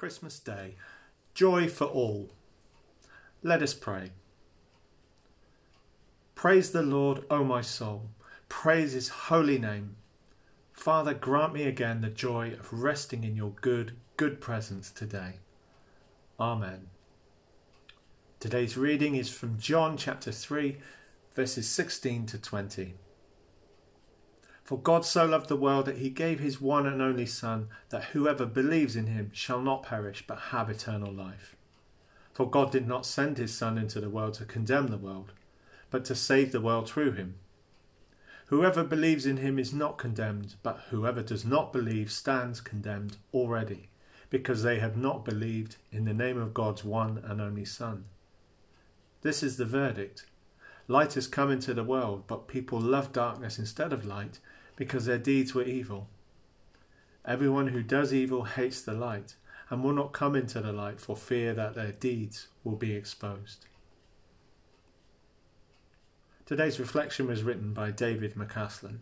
Christmas Day, joy for all. Let us pray. Praise the Lord, O my soul. Praise his holy name. Father, grant me again the joy of resting in your good, good presence today. Amen. Today's reading is from John chapter 3, verses 16 to 20. For God so loved the world that he gave his one and only Son, that whoever believes in him shall not perish but have eternal life. For God did not send his Son into the world to condemn the world, but to save the world through him. Whoever believes in him is not condemned, but whoever does not believe stands condemned already, because they have not believed in the name of God's one and only Son. This is the verdict. Light has come into the world, but people love darkness instead of light because their deeds were evil. Everyone who does evil hates the light and will not come into the light for fear that their deeds will be exposed. Today's reflection was written by David McCasland.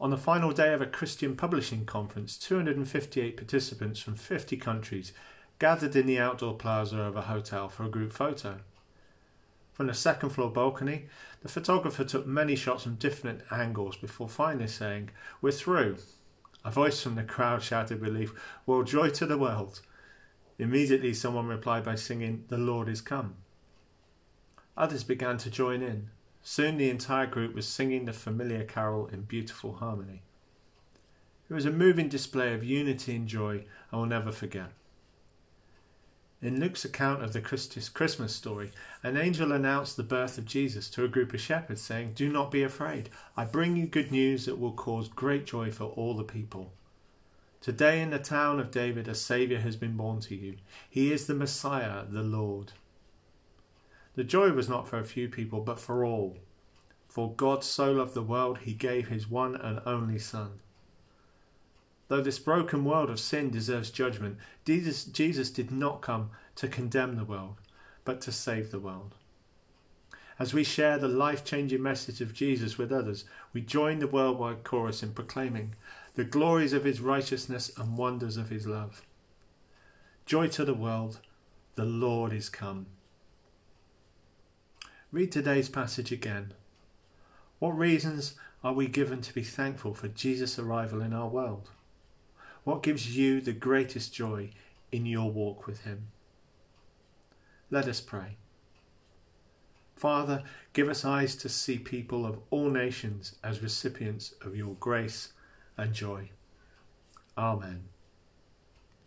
On the final day of a Christian publishing conference, 258 participants from 50 countries gathered in the outdoor plaza of a hotel for a group photo. From the second floor balcony, the photographer took many shots from different angles before finally saying, We're through. A voice from the crowd shouted relief, Well, joy to the world. Immediately, someone replied by singing, The Lord is come. Others began to join in. Soon the entire group was singing the familiar carol in beautiful harmony. It was a moving display of unity and joy I will never forget. In Luke's account of the Christmas story, an angel announced the birth of Jesus to a group of shepherds, saying, Do not be afraid. I bring you good news that will cause great joy for all the people. Today in the town of David, a Saviour has been born to you. He is the Messiah, the Lord. The joy was not for a few people, but for all. For God so loved the world, he gave his one and only Son Though this broken world of sin deserves judgment, Jesus, Jesus did not come to condemn the world, but to save the world. As we share the life changing message of Jesus with others, we join the worldwide chorus in proclaiming the glories of his righteousness and wonders of his love. Joy to the world, the Lord is come. Read today's passage again. What reasons are we given to be thankful for Jesus' arrival in our world? What gives you the greatest joy in your walk with Him? Let us pray. Father, give us eyes to see people of all nations as recipients of your grace and joy. Amen.